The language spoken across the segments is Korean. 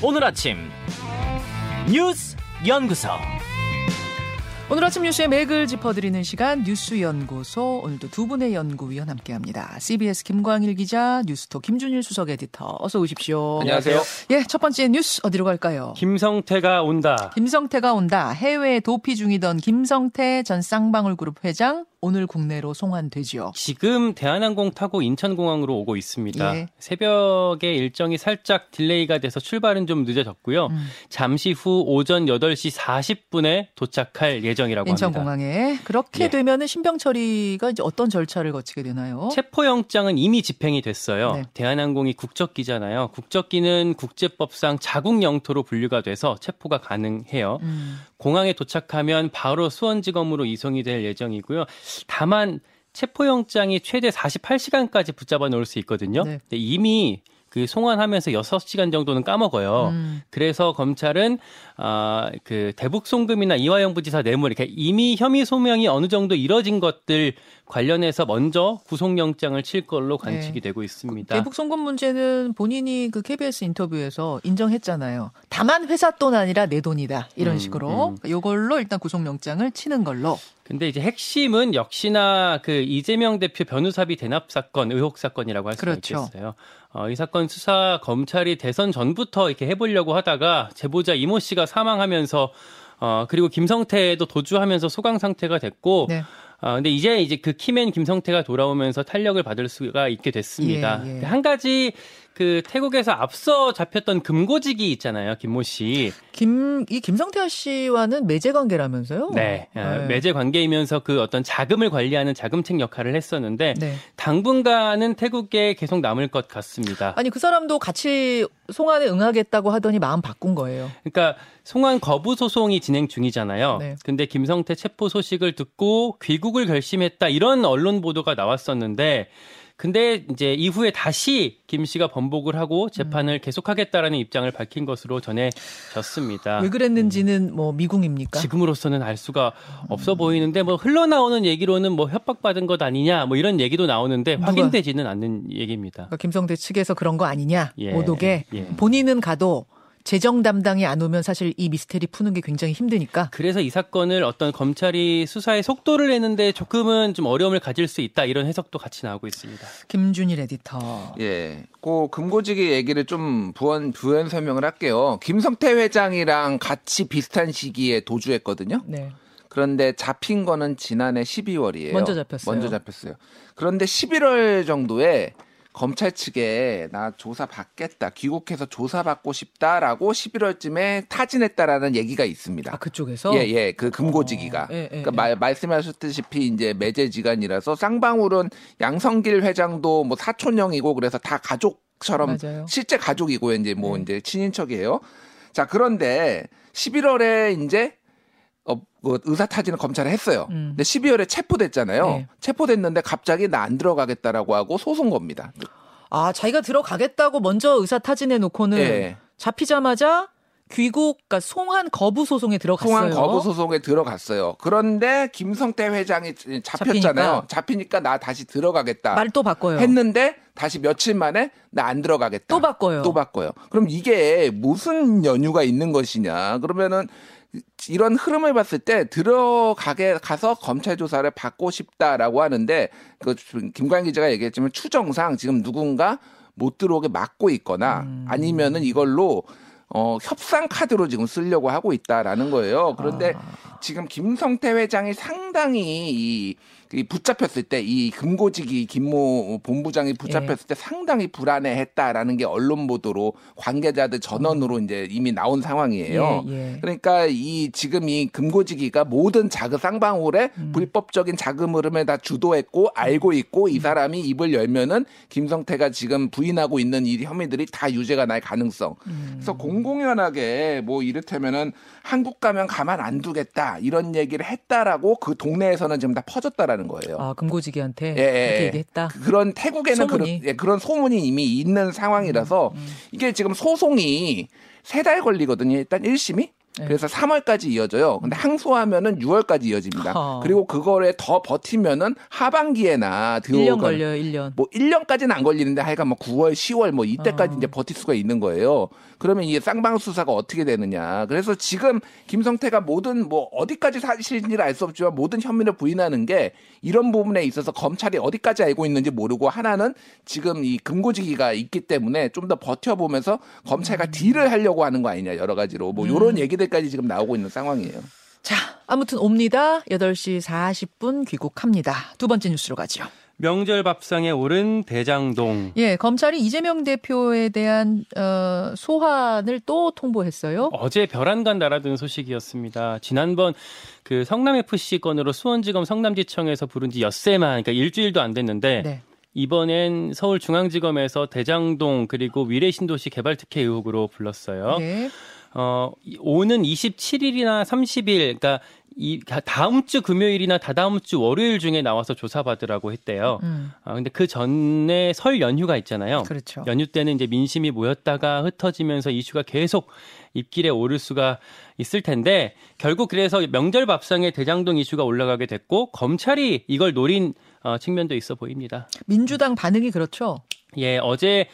오늘 아침 뉴스 연구소. 오늘 아침 뉴스의 맥을 짚어드리는 시간 뉴스 연구소 오늘도 두 분의 연구위원 함께합니다. CBS 김광일 기자, 뉴스토 김준일 수석 에디터 어서 오십시오. 안녕하세요. 예, 첫 번째 뉴스 어디로 갈까요? 김성태가 온다. 김성태가 온다. 해외에 도피 중이던 김성태 전 쌍방울그룹 회장 오늘 국내로 송환되지요. 지금 대한항공 타고 인천공항으로 오고 있습니다. 예. 새벽에 일정이 살짝 delay가 돼서 출발은 좀 늦어졌고요. 음. 잠시 후 오전 8시 40분에 도착할 예정 이라고 합니다. 인천공항에 그렇게 예. 되면은 신병 처리가 이제 어떤 절차를 거치게 되나요? 체포영장은 이미 집행이 됐어요. 네. 대한항공이 국적기잖아요. 국적기는 국제법상 자국 영토로 분류가 돼서 체포가 가능해요. 음. 공항에 도착하면 바로 수원지검으로 이송이 될 예정이고요. 다만 체포영장이 최대 48시간까지 붙잡아 놓을 수 있거든요. 네. 이미 그 송환하면서 6시간 정도는 까먹어요. 음. 그래서 검찰은 아, 그 대북 송금이나 이화영 부지사 뇌물 이렇게 이미 혐의 소명이 어느 정도 이뤄진 것들 관련해서 먼저 구속영장을 칠 걸로 관측이 네. 되고 있습니다. 대북 송금 문제는 본인이 그 KBS 인터뷰에서 인정했잖아요. 다만 회사 돈 아니라 내 돈이다. 이런 음, 식으로. 음. 요걸로 일단 구속영장을 치는 걸로. 근데 이제 핵심은 역시나 그 이재명 대표 변호사비 대납 사건 의혹 사건이라고 할 수가 그렇죠. 있겠어요. 어, 이 사건 수사 검찰이 대선 전부터 이렇게 해보려고 하다가 제보자 이모 씨가 사망하면서 어 그리고 김성태도 도주하면서 소강 상태가 됐고 네. 어, 근데 이제 이제 그 키맨 김성태가 돌아오면서 탄력을 받을 수가 있게 됐습니다. 예, 예. 한 가지 그 태국에서 앞서 잡혔던 금고지기 있잖아요, 김모 씨. 김, 이 김성태 씨와는 매제 관계라면서요? 네, 어, 네. 매제 관계이면서 그 어떤 자금을 관리하는 자금책 역할을 했었는데 네. 당분간은 태국에 계속 남을 것 같습니다. 아니, 그 사람도 같이 송환에 응하겠다고 하더니 마음 바꾼 거예요. 그러니까 송환 거부 소송이 진행 중이잖아요. 네. 근데 김성태 체포 소식을 듣고 귀국을 결심했다 이런 언론 보도가 나왔었는데 근데 이제 이후에 다시 김 씨가 번복을 하고 재판을 음. 계속하겠다라는 입장을 밝힌 것으로 전해졌습니다. 왜 그랬는지는 뭐 미궁입니까? 지금으로서는 알 수가 없어 보이는데 뭐 흘러나오는 얘기로는 뭐 협박받은 것 아니냐 뭐 이런 얘기도 나오는데 누가? 확인되지는 않는 얘기입니다. 그러니까 김성태 측에서 그런 거 아니냐? 예, 오독에 예. 본인은 가도 재정 담당이 안 오면 사실 이 미스테리 푸는 게 굉장히 힘드니까. 그래서 이 사건을 어떤 검찰이 수사에 속도를 내는데 조금은 좀 어려움을 가질 수 있다 이런 해석도 같이 나오고 있습니다. 김준일 에디터. 예. 그 금고지기 얘기를 좀 부연 부연 설명을 할게요. 김성태 회장이랑 같이 비슷한 시기에 도주했거든요. 네. 그런데 잡힌 거는 지난해 12월이에요. 먼저 잡혔어요. 먼저 잡혔어요. 그런데 11월 정도에 검찰 측에 나 조사 받겠다. 귀국해서 조사 받고 싶다라고 11월쯤에 타진했다라는 얘기가 있습니다. 아 그쪽에서. 예, 예, 그 금고지기가. 어, 예, 예, 그러니까 예. 말, 말씀하셨다시피 이제 매제지간이라서 쌍방울은 양성길 회장도 뭐 사촌형이고 그래서 다 가족처럼 맞아요. 실제 가족이고 이제 뭐 네. 이제 친인척이에요. 자, 그런데 11월에 이제 어, 그 의사 타진을 검찰에 했어요. 음. 근데 12월에 체포됐잖아요. 네. 체포됐는데 갑자기 나 안 들어가겠다라고 하고 소송 겁니다. 아 자기가 들어가겠다고 먼저 의사 타진해 놓고는 예. 잡히자마자 귀국, 그러니까 송환 거부 소송에 들어갔어요. 통한 거부 소송에 들어갔어요. 그런데 김성태 회장이 잡혔잖아요. 잡히니까. 잡히니까 나 다시 들어가겠다. 말 또 바꿔요. 했는데 다시 며칠 만에 나 안 들어가겠다. 또 바꿔요. 또 바꿔요. 그럼 이게 무슨 연유가 있는 것이냐? 그러면은 이런 흐름을 봤을 때 들어가게 가서 검찰 조사를 받고 싶다라고 하는데 그 김관 기자가 얘기했지만 추정상 지금 누군가 못 들어오게 막고 있거나 음. 아니면은 이걸로 어 협상 카드로 지금 쓰려고 하고 있다라는 거예요. 그런데 아. 지금 김성태 회장이 상당히 이, 이 붙잡혔을 때 이 금고지기 김모 본부장이 붙잡혔을 때 상당히 불안해했다라는 게 언론 보도로 관계자들 전원으로 이제 이미 나온 상황이에요. 예, 예. 그러니까 이 지금 이 금고지기가 모든 자금 쌍방울의 음. 불법적인 자금 흐름을 다 주도했고 알고 있고 이 사람이 입을 열면은 김성태가 지금 부인하고 있는 이 혐의들이 다 유죄가 날 가능성. 음. 그래서 공공연하게 뭐 이를테면은 한국 가면 가만 안 두겠다 이런 얘기를 했다라고 그 동네에서는 지금 다 퍼졌다라는 거예요. 아 금고지기한테 예, 예, 그렇게 예. 얘기했다. 그- 그런 태국에는 소문이. 음, 그런, 예, 그런 소문이 이미 있는 상황이라서 이게 지금 소송이 세 달 걸리거든요. 일단 1심이. 네. 그래서 3월까지 이어져요. 근데 항소하면은 6월까지 이어집니다. 허. 그리고 그거에 더 버티면은 하반기에나 들어오거나 1년 걸려요, 1년. 뭐 1년까지는 안 걸리는데 하여간 뭐 9월, 10월 뭐 이때까지 어. 이제 버틸 수가 있는 거예요. 그러면 이게 쌍방 수사가 어떻게 되느냐. 그래서 지금 김성태가 모든 뭐 어디까지 사실인지를 알수 없지만 모든 혐의를 부인하는 게 이런 부분에 있어서 검찰이 어디까지 알고 있는지 모르고 하나는 지금 이 금고지기가 있기 때문에 좀 더 버텨보면서 검찰과 음. 딜을 하려고 하는 거 아니냐 여러 가지로 뭐 이런 얘기들 까지 지금 나오고 있는 상황이에요. 자, 아무튼 옵니다. 8시 40분 귀국합니다. 두 번째 뉴스로 가죠. 명절 밥상에 오른 대장동. 예, 검찰이 이재명 대표에 대한 어, 소환을 또 통보했어요. 어제 별안간 날아든 소식이었습니다. 지난번 그 성남 FC 건으로 수원지검 성남지청에서 부른 지 엿새만, 그러니까 일주일도 안 됐는데 네. 이번엔 서울중앙지검에서 대장동 그리고 위례신도시 개발 특혜 의혹으로 불렀어요. 네. 어, 이- 오는 27일이나 30일, 그러니까 이 다음 주 금요일이나 다다음 주 월요일 중에 나와서 조사받으라고 했대요. 음, 아, 근데 그 전에 설 연휴가 있잖아요. 그렇죠. 연휴 때는 이제 민심이 모였다가 흩어지면서 이슈가 계속 입길에 오를 수가 있을 텐데 결국 그래서 명절 밥상에 대장동 이슈가 올라가게 됐고 검찰이 이걸 노린 어, 측면도 있어 보입니다. 민주당 반응이 그렇죠. 예, 어제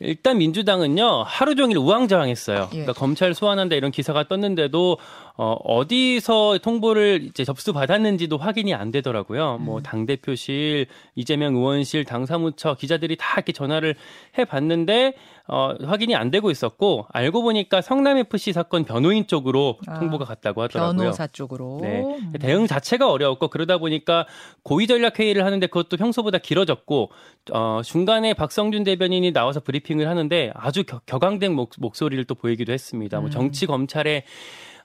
일단 민주당은요 하루 종일 우왕좌왕했어요. 예. 그러니까 검찰 소환한다 이런 기사가 떴는데도 어, 어디서 통보를 이제 접수 받았는지도 확인이 안 되더라고요. 뭐당 대표실, 이재명 의원실, 당 사무처 기자들이 다 이렇게 전화를 해봤는데 어, 확인이 안 되고 있었고 알고 보니까 성남 FC 사건 변호인 쪽으로 아, 통보가 갔다고 하더라고요. 변호사 쪽으로. 네. 음. 대응 자체가 어려웠고 그러다 보니까 고위 전략 회의를 하는데 그것도 평소보다 길어졌고 어, 중간에 박성준 대변인이 나와서 브리핑을 하는데 아주 겨, 격앙된 목, 목소리를 또 보이기도 했습니다. 뭐 정치 검찰의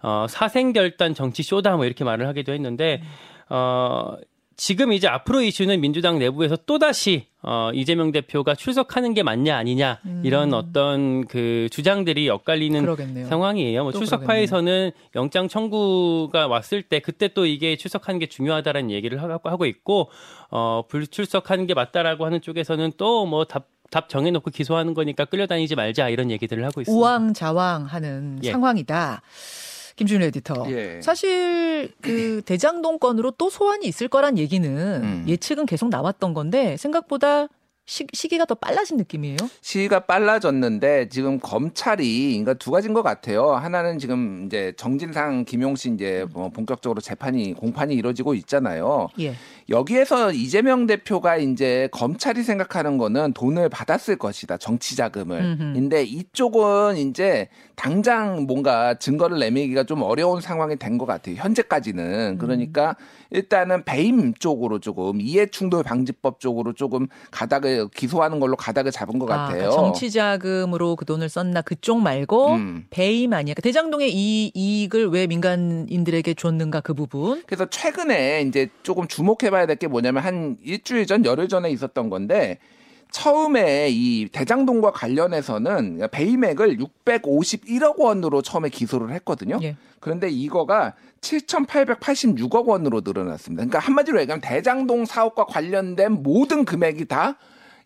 어, 사생결단 정치 쇼다 뭐 이렇게 말을 하기도 했는데 어, 지금 이제 앞으로 이슈는 민주당 내부에서 또다시 어, 이재명 대표가 출석하는 게 맞냐 아니냐 이런 어떤 그 주장들이 엇갈리는 그러겠네요. 상황이에요. 뭐또 출석파에서는 영장 청구가 왔을 때 그때 또 이게 출석하는 게 중요하다라는 얘기를 하고 하고 있고 어 불출석하는 게 맞다라고 하는 쪽에서는 또뭐답 답 정해놓고 기소하는 거니까 끌려다니지 말자 이런 얘기들을 하고 있습니다. 우왕좌왕하는 예. 상황이다. 김준일 에디터. 예. 사실 그 대장동 건으로 또 소환이 있을 거란 얘기는 음. 예측은 계속 나왔던 건데 생각보다 시, 시기가 더 빨라진 느낌이에요. 시기가 빨라졌는데 지금 검찰이 그러니까 두 가지인 것 같아요. 하나는 지금 이제 정진상 김용신 이제 뭐 본격적으로 재판이 공판이 이루어지고 있잖아요. 예. 여기에서 이재명 대표가 이제 검찰이 생각하는 거는 돈을 받았을 것이다. 정치 자금을. 음흠. 근데 이쪽은 이제 당장 뭔가 증거를 내밀기가 좀 어려운 상황이 된 것 같아요. 음. 현재까지는. 그러니까 일단은 배임 쪽으로 조금 이해충돌 방지법 쪽으로 조금 가닥을 기소하는 걸로 가닥을 잡은 것 아, 같아요. 그러니까 정치 자금으로 그 돈을 썼나 그쪽 말고 음. 배임 아니야. 그러니까 대장동의 이 이익을 왜 민간인들에게 줬는가 그 부분. 그래서 최근에 이제 조금 주목해봐야 될 게 뭐냐면 한 일주일 전, 열흘 전에 있었던 건데 처음에 이 대장동과 관련해서는 배임액을 651억 원으로 처음에 기소를 했거든요. 예. 그런데 이거가 7,886억 원으로 늘어났습니다. 그러니까 한마디로 얘기하면 대장동 사업과 관련된 모든 금액이 다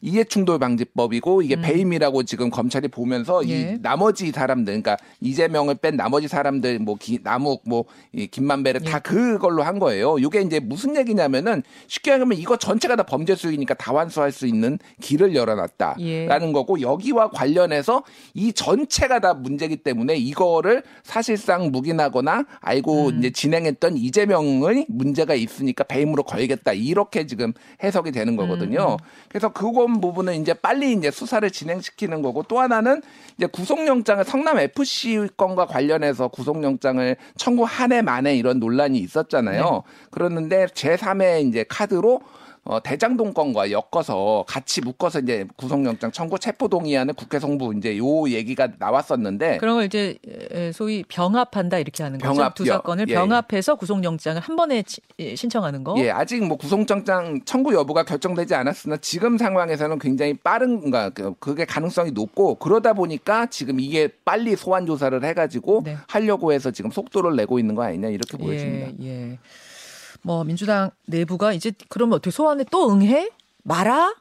이해충돌 방지법이고 이게 배임이라고 지금 검찰이 보면서 음. 예. 이 나머지 사람들 그러니까 이재명을 뺀 나머지 사람들 뭐 기, 남욱 뭐이 김만배를 예. 다 그걸로 한 거예요. 이게 이제 무슨 얘기냐면은 쉽게 얘기하면 이거 전체가 다 범죄 수익이니까 다 환수할 수 있는 길을 열어놨다라는 예. 거고 여기와 관련해서 이 전체가 다 문제기 때문에 이거를 사실상 묵인하거나 알고 음. 이제 진행했던 이재명의 문제가 있으니까 배임으로 걸겠다 이렇게 지금 해석이 되는 음. 거거든요. 그래서 그건 부분은 이제 빨리 이제 수사를 진행시키는 거고 또 하나는 이제 구속영장을 성남 FC 건과 관련해서 구속영장을 청구 한 해 만에 이런 논란이 있었잖아요. 네. 그러는데 제3의 이제 카드로 어, 대장동 건과 엮어서 같이 묶어서 이제 구속영장 청구 체포동의안을 국회 송부 이제 요 얘기가 나왔었는데 그런 걸 이제 에, 소위 병합한다 이렇게 하는 거죠. 병합, 두 사건을 예, 예. 병합해서 구속영장을 한 번에 치- 예, 신청하는 거. 예, 아직 뭐 구속영장 청구 여부가 결정되지 않았으나 지금 상황에서는 굉장히 빠른, 가 그게 가능성이 높고 그러다 보니까 지금 이게 빨리 소환 조사를 해가지고 네. 하려고 해서 지금 속도를 내고 있는 거 아니냐 이렇게 보여집니다. 예, 예. 뭐 민주당 내부가 이제 그러면 어떻게 소환에 또 응해? 말아?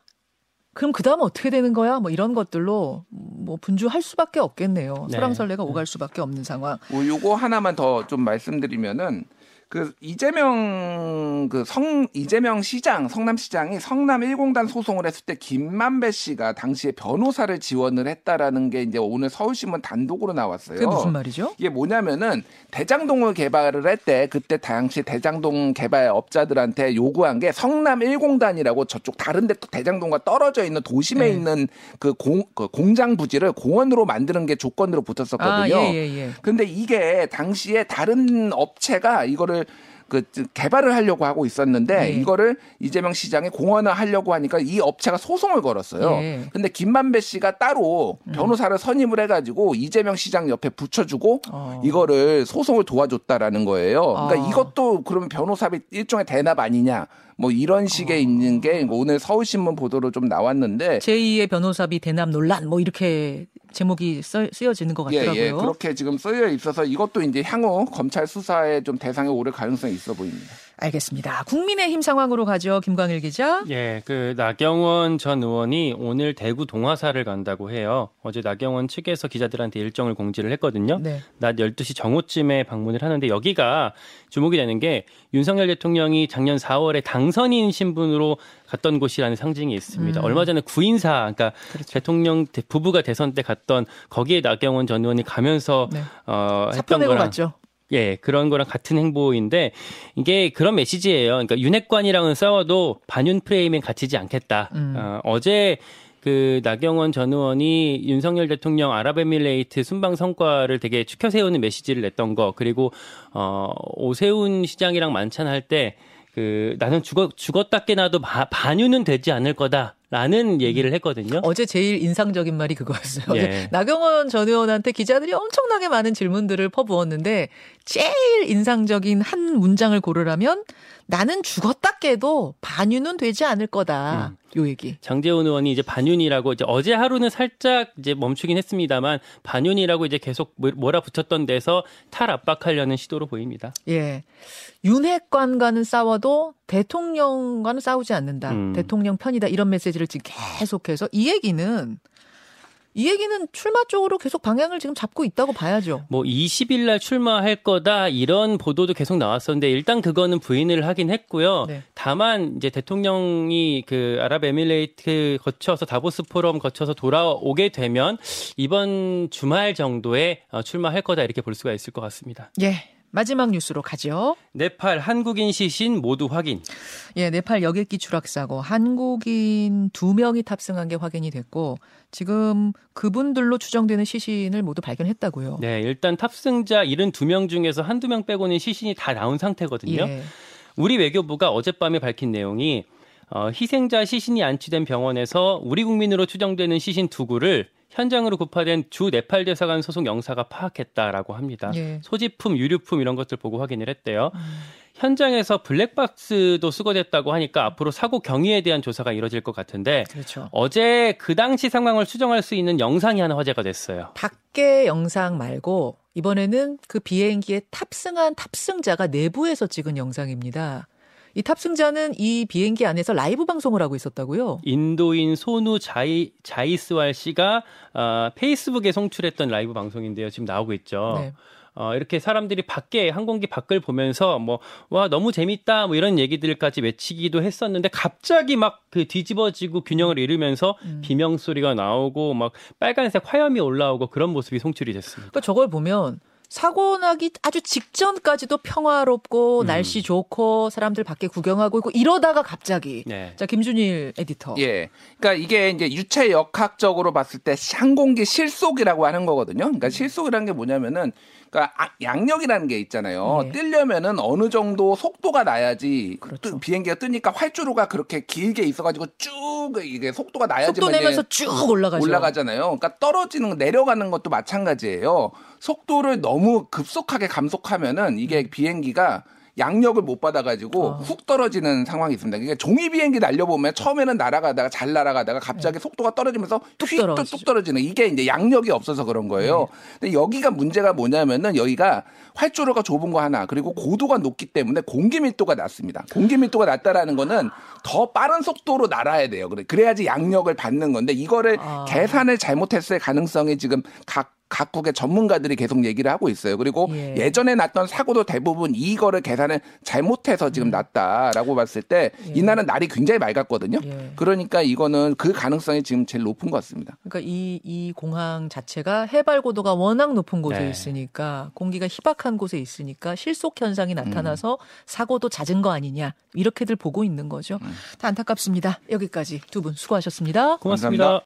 그럼 그 다음 어떻게 되는 거야? 뭐 이런 것들로 뭐 분주할 수밖에 없겠네요. 네. 설왕설래가 오갈 수밖에 없는 상황. 뭐 요거 하나만 더 좀 말씀드리면은 그 이재명 그 성 이재명 시장 성남시장이 성남 1공단 소송을 했을 때 김만배 씨가 당시에 변호사를 지원을 했다라는 게 이제 오늘 서울신문 단독으로 나왔어요. 그게 무슨 말이죠? 이게 뭐냐면은 대장동을 개발을 할 때 그때 당시 대장동 개발 업자들한테 요구한 게 성남 1공단이라고 저쪽 다른데 또 대장동과 떨어져 있는 도심에 네. 있는 그, 공, 그 공장 부지를 공원으로 만드는 게 조건으로 붙었었거든요. 아, 예, 예, 예. 근데 이게 당시에 다른 업체가 이거를 그 개발을 하려고 하고 있었는데 네. 이거를 이재명 시장이 공원화 하려고 하니까 이 업체가 소송을 걸었어요. 예. 음. 근데 김만배 씨가 따로 변호사를 선임을 해가지고 이재명 시장 옆에 붙여주고 어. 이거를 소송을 도와줬다라는 거예요. 그러니까 아. 이것도 그러면 변호사비 일종의 대납 아니냐 뭐 이런 식의 있는 게 오늘 서울신문 보도로 좀 나왔는데 제2의 변호사비 대납 논란 뭐 이렇게 제목이 써, 쓰여지는 것 예, 같더라고요. 예, 그렇게 지금 쓰여 있어서 이것도 이제 향후 검찰 수사에 좀 대상에 오를 가능성이 있어 보입니다. 알겠습니다. 국민의힘 상황으로 가죠. 김광일 기자. 예, 그 나경원 전 의원이 오늘 대구 동화사를 간다고 해요. 어제 나경원 측에서 기자들한테 일정을 공지를 했거든요. 네. 낮 12시 정오쯤에 방문을 하는데 여기가 주목이 되는 게 윤석열 대통령이 작년 4월에 당선인 신분으로 갔던 곳이라는 상징이 있습니다. 음. 얼마 전에 구인사, 그러니까 그렇죠. 대통령 대- 부부가 대선 때 갔던 거기에 나경원 전 의원이 가면서 네. 어, 했던 거랑 갔죠. 예, 그런 거랑 같은 행보인데 이게 그런 메시지예요. 그러니까 윤핵관이랑은 싸워도 반윤 프레임에 갇히지 않겠다. 음. 어, 어제 그 나경원 전 의원이 윤석열 대통령 아랍에미레이트 순방 성과를 되게 추켜 세우는 메시지를 냈던 거 그리고 어 오세훈 시장이랑 만찬할 때 그 나는 죽었 죽었다 깨나도 바- 반윤은 되지 않을 거다 라는 얘기를 했거든요. 어제 제일 인상적인 말이 그거였어요. 예. 나경원 전 의원한테 기자들이 엄청나게 많은 질문들을 퍼부었는데 제일 인상적인 한 문장을 고르라면 나는 죽었다 깨도 반윤은 되지 않을 거다. 음. 요 얘기. 장재훈 의원이 이제 반윤이라고 이제 어제 하루는 살짝 이제 멈추긴 했습니다만 반윤이라고 이제 계속 뭐- 몰아붙였던 데서 탈압박하려는 시도로 보입니다. 예. 윤핵관과는 싸워도 대통령과는 싸우지 않는다. 음. 대통령 편이다. 이런 메시지를 지금 계속해서 이 얘기는 이 얘기는 출마 쪽으로 계속 방향을 지금 잡고 있다고 봐야죠. 뭐 20일 날 출마할 거다 이런 보도도 계속 나왔었는데 일단 그거는 부인을 하긴 했고요. 네. 다만 이제 대통령이 그 아랍에미레이트 거쳐서 다보스 포럼 거쳐서 돌아오게 되면 이번 주말 정도에 어, 출마할 거다 이렇게 볼 수가 있을 것 같습니다. 예. 마지막 뉴스로 가죠. 네팔 한국인 시신 모두 확인. 예, 네팔 여객기 추락 사고 한국인 두 명이 탑승한 게 확인이 됐고 지금 그분들로 추정되는 시신을 모두 발견했다고요. 네, 일단 탑승자 72명 중에서 한두 명 빼고는 시신이 다 나온 상태거든요. 예. 우리 외교부가 어젯밤에 밝힌 내용이 어, 희생자 시신이 안치된 병원에서 우리 국민으로 추정되는 시신 두 구를 현장으로 구파된 주 네팔 대사관 소속 영사가 파악했다라고 합니다. 예. 소지품, 유류품 이런 것들 보고 확인을 했대요. 현장에서 블랙박스도 수거됐다고 하니까 앞으로 사고 경위에 대한 조사가 이뤄질 것 같은데 그렇죠. 어제 그 당시 상황을 추정할 수 있는 영상이 하나 화제가 됐어요. 밖의 영상 말고 이번에는 그 비행기에 탑승한 탑승자가 내부에서 찍은 영상입니다. 이 탑승자는 이 비행기 안에서 라이브 방송을 하고 있었다고요? 인도인 소누 자이, 자이스왈 씨가 어, 페이스북에 송출했던 라이브 방송인데요. 지금 나오고 있죠. 네. 어, 이렇게 사람들이 밖에 항공기 밖을 보면서 뭐 와 너무 재밌다 뭐 이런 얘기들까지 외치기도 했었는데 갑자기 막 그 뒤집어지고 균형을 잃으면서 음. 비명 소리가 나오고 막 빨간색 화염이 올라오고 그런 모습이 송출이 됐습니다. 그러니까 저걸 보면 사고 나기 아주 직전까지도 평화롭고 음. 날씨 좋고 사람들 밖에 구경하고 있고 이러다가 갑자기 네. 자 김준일 에디터 예. 그러니까 이게 이제 유체 역학적으로 봤을 때 항공기 실속이라고 하는 거거든요. 그러니까 실속이라는 게 뭐냐면은 그러니까 아- 양력이라는 게 있잖아요. 예. 뜨려면은 어느 정도 속도가 나야지 그렇죠. 뜨- 비행기가 뜨니까 활주로가 그렇게 길게 있어가지고 쭉 이게 속도가 나야지만 속도 내면서 쭉 올라가죠. 올라가잖아요. 그러니까 떨어지는 내려가는 것도 마찬가지예요. 속도를 너무 급속하게 감속하면은 이게 비행기가 양력을 못 받아가지고 어. 훅 떨어지는 상황이 있습니다. 그러니까 종이 비행기 날려보면 처음에는 날아가다가 잘 날아가다가 갑자기 속도가 떨어지면서 휙또 네. 떨어지죠. 뚝 떨어지는 이게 이제 양력이 없어서 그런 거예요. 네. 근데 여기가 문제가 뭐냐면은 여기가 활주로가 좁은 거 하나 그리고 고도가 높기 때문에 공기 밀도가 낮습니다. 공기 밀도가 낮다라는 거는 더 빠른 속도로 날아야 돼요. 그래 그래야지 양력을 받는 건데 이거를 아. 계산을 잘못했을 가능성이 지금 각 각국의 전문가들이 계속 얘기를 하고 있어요. 그리고 예. 예. 전에 났던 사고도 대부분 이거를 계산을 잘못해서 지금 났다라고 봤을 때 예. 이날은 날이 굉장히 맑았거든요. 예. 그러니까 이거는 그 가능성이 지금 제일 높은 것 같습니다. 그러니까 이, 이 공항 자체가 해발 고도가 워낙 높은 곳에 네. 있으니까 공기가 희박한 곳에 있으니까 실속 현상이 음. 나타나서 사고도 잦은 거 아니냐 이렇게들 보고 있는 거죠. 음. 다 안타깝습니다. 여기까지 두 분 수고하셨습니다. 고맙습니다. 감사합니다.